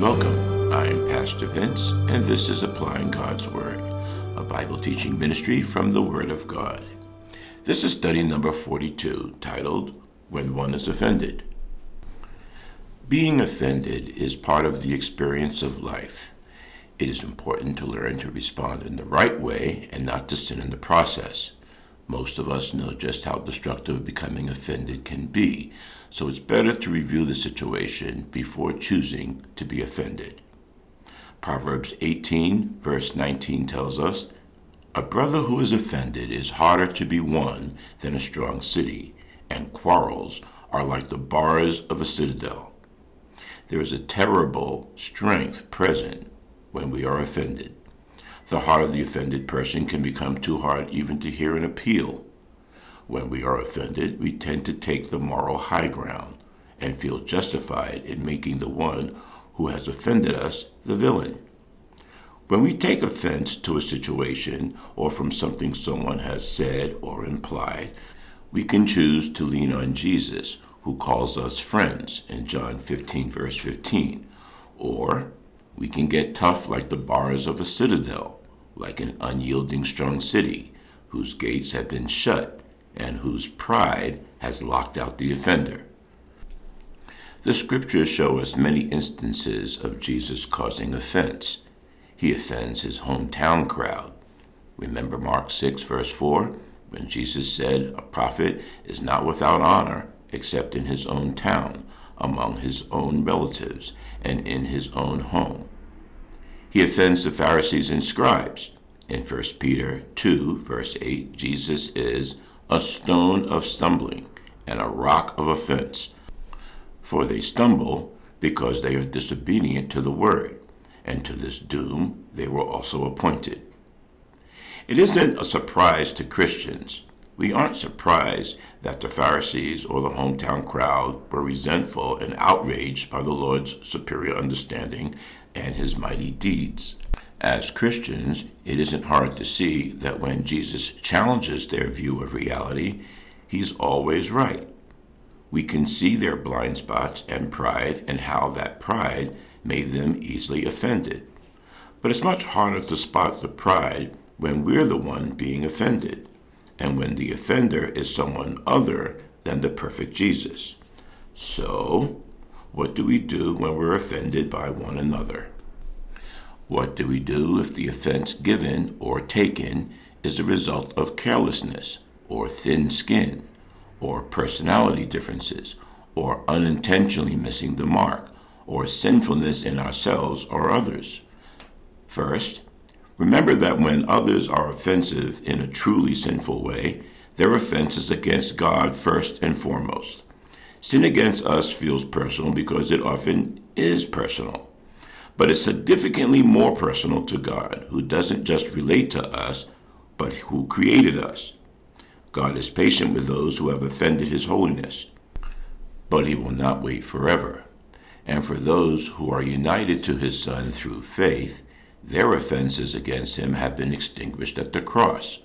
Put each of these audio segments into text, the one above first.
Welcome. I'm Pastor Vince, and this is Applying God's Word, a Bible teaching ministry from the Word of God. This is study number 42, titled When One is Offended. Being offended is part of the experience of life. It is important to learn to respond in the right way and not to sin in the process. Most of us know just how destructive becoming offended can be, so it's better to review the situation before choosing to be offended. Proverbs 18, verse 19 tells us A brother who is offended is harder to be won than a strong city, and quarrels are like the bars of a citadel. There is a terrible strength present when we are offended. The heart of the offended person can become too hard even to hear an appeal. When we are offended, we tend to take the moral high ground and feel justified in making the one who has offended us the villain. When we take offense to a situation or from something someone has said or implied, we can choose to lean on Jesus, who calls us friends in John 15, verse 15. Or we can get tough like the bars of a citadel like an unyielding strong city, whose gates have been shut, and whose pride has locked out the offender. The scriptures show us many instances of Jesus causing offense. He offends his hometown crowd. Remember Mark 6, verse 4, when Jesus said, A prophet is not without honor except in his own town, among his own relatives, and in his own home. He offends the Pharisees and scribes. In 1 Peter 2, verse 8, Jesus is a stone of stumbling and a rock of offense. For they stumble because they are disobedient to the word, and to this doom they were also appointed. It isn't a surprise to Christians. We aren't surprised that the Pharisees or the hometown crowd were resentful and outraged by the Lord's superior understanding and his mighty deeds. As Christians, it isn't hard to see that when Jesus challenges their view of reality, he's always right. We can see their blind spots and pride and how that pride made them easily offended. But it's much harder to spot the pride when we're the one being offended, and when the offender is someone other than the perfect Jesus. So, what do we do when we're offended by one another? What do we do if the offense given or taken is a result of carelessness, or thin skin, or personality differences, or unintentionally missing the mark, or sinfulness in ourselves or others? First, remember that when others are offensive in a truly sinful way, their offense is against God first and foremost. Sin against us feels personal because it often is personal. But it's significantly more personal to God, who doesn't just relate to us, but who created us. God is patient with those who have offended his holiness, but he will not wait forever. And for those who are united to his Son through faith, their offenses against him have been extinguished at the cross.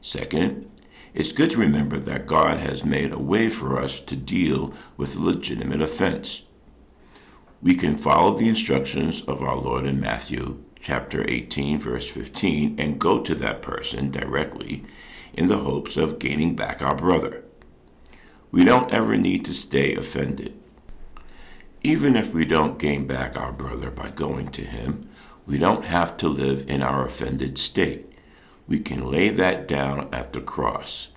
Second, it's good to remember that God has made a way for us to deal with legitimate offense. We can follow the instructions of our Lord in Matthew chapter 18 verse 15 and go to that person directly in the hopes of gaining back our brother. We don't ever need to stay offended. Even if we don't gain back our brother by going to him, we don't have to live in our offended state we can lay that down at the cross.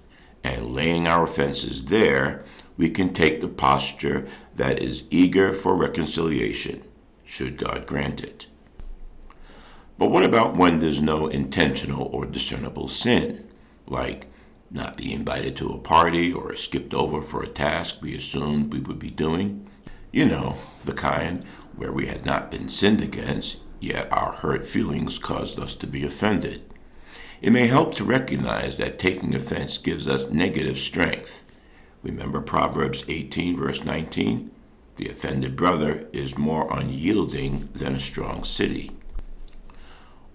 And laying our offenses there, we can take the posture that is eager for reconciliation, should God grant it. But what about when there's no intentional or discernible sin, like not being invited to a party or skipped over for a task we assumed we would be doing? You know, the kind where we had not been sinned against, yet our hurt feelings caused us to be offended. It may help to recognize that taking offense gives us negative strength. Remember Proverbs 18, verse 19? The offended brother is more unyielding than a strong city.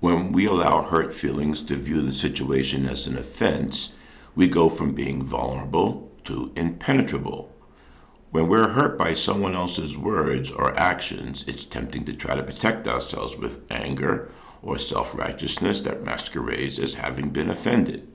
When we allow hurt feelings to view the situation as an offense, we go from being vulnerable to impenetrable. When we're hurt by someone else's words or actions, it's tempting to try to protect ourselves with anger or self righteousness that masquerades as having been offended.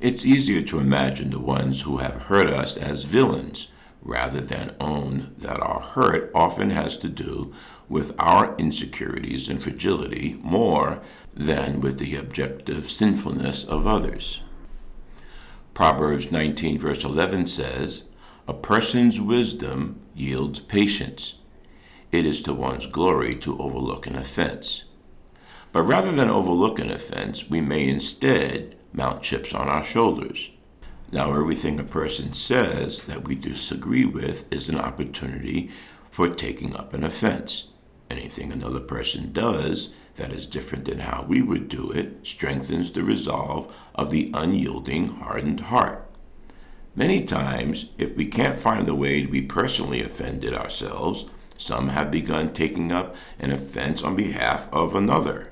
It's easier to imagine the ones who have hurt us as villains rather than own that our hurt often has to do with our insecurities and fragility more than with the objective sinfulness of others. Proverbs 19, verse 11 says, A person's wisdom yields patience. It is to one's glory to overlook an offense. But rather than overlook an offense, we may instead mount chips on our shoulders. Now, everything a person says that we disagree with is an opportunity for taking up an offense. Anything another person does that is different than how we would do it strengthens the resolve of the unyielding, hardened heart. Many times, if we can't find the way to be personally offended ourselves, some have begun taking up an offense on behalf of another.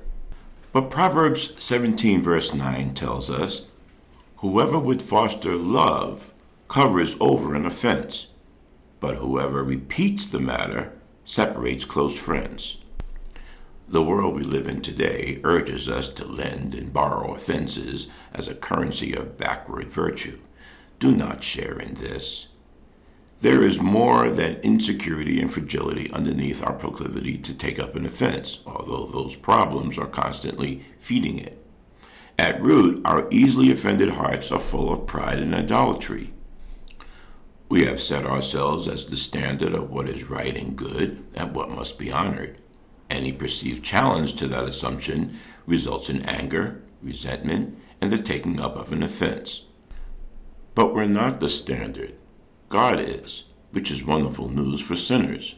But Proverbs 17, verse 9 tells us Whoever would foster love covers over an offense, but whoever repeats the matter separates close friends. The world we live in today urges us to lend and borrow offenses as a currency of backward virtue. Do not share in this. There is more than insecurity and fragility underneath our proclivity to take up an offense, although those problems are constantly feeding it. At root, our easily offended hearts are full of pride and idolatry. We have set ourselves as the standard of what is right and good and what must be honored. Any perceived challenge to that assumption results in anger, resentment, and the taking up of an offense. But we're not the standard. God is, which is wonderful news for sinners.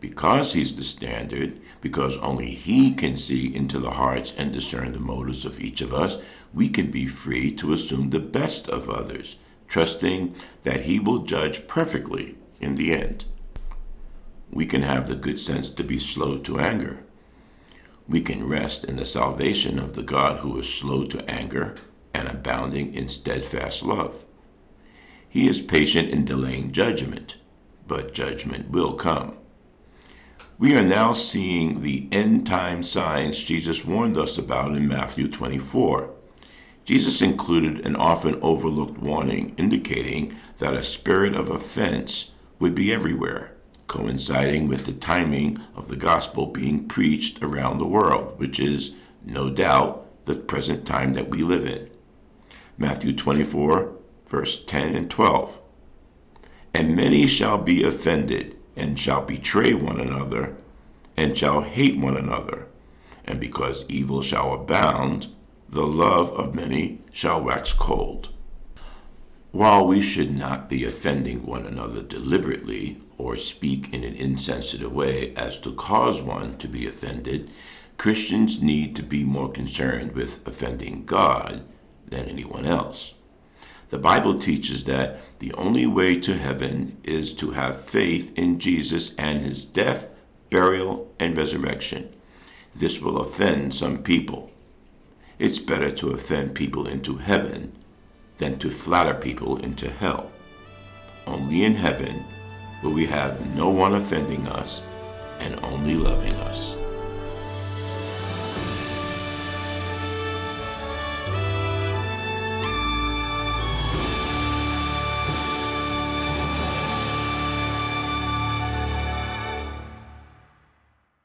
Because He's the standard, because only He can see into the hearts and discern the motives of each of us, we can be free to assume the best of others, trusting that He will judge perfectly in the end. We can have the good sense to be slow to anger. We can rest in the salvation of the God who is slow to anger and abounding in steadfast love. He is patient in delaying judgment, but judgment will come. We are now seeing the end time signs Jesus warned us about in Matthew 24. Jesus included an often overlooked warning indicating that a spirit of offense would be everywhere, coinciding with the timing of the gospel being preached around the world, which is, no doubt, the present time that we live in. Matthew 24, verse 10 and 12. And many shall be offended, and shall betray one another, and shall hate one another. And because evil shall abound, the love of many shall wax cold. While we should not be offending one another deliberately or speak in an insensitive way as to cause one to be offended, Christians need to be more concerned with offending God than anyone else. The Bible teaches that the only way to heaven is to have faith in Jesus and his death, burial, and resurrection. This will offend some people. It's better to offend people into heaven than to flatter people into hell. Only in heaven will we have no one offending us and only loving us.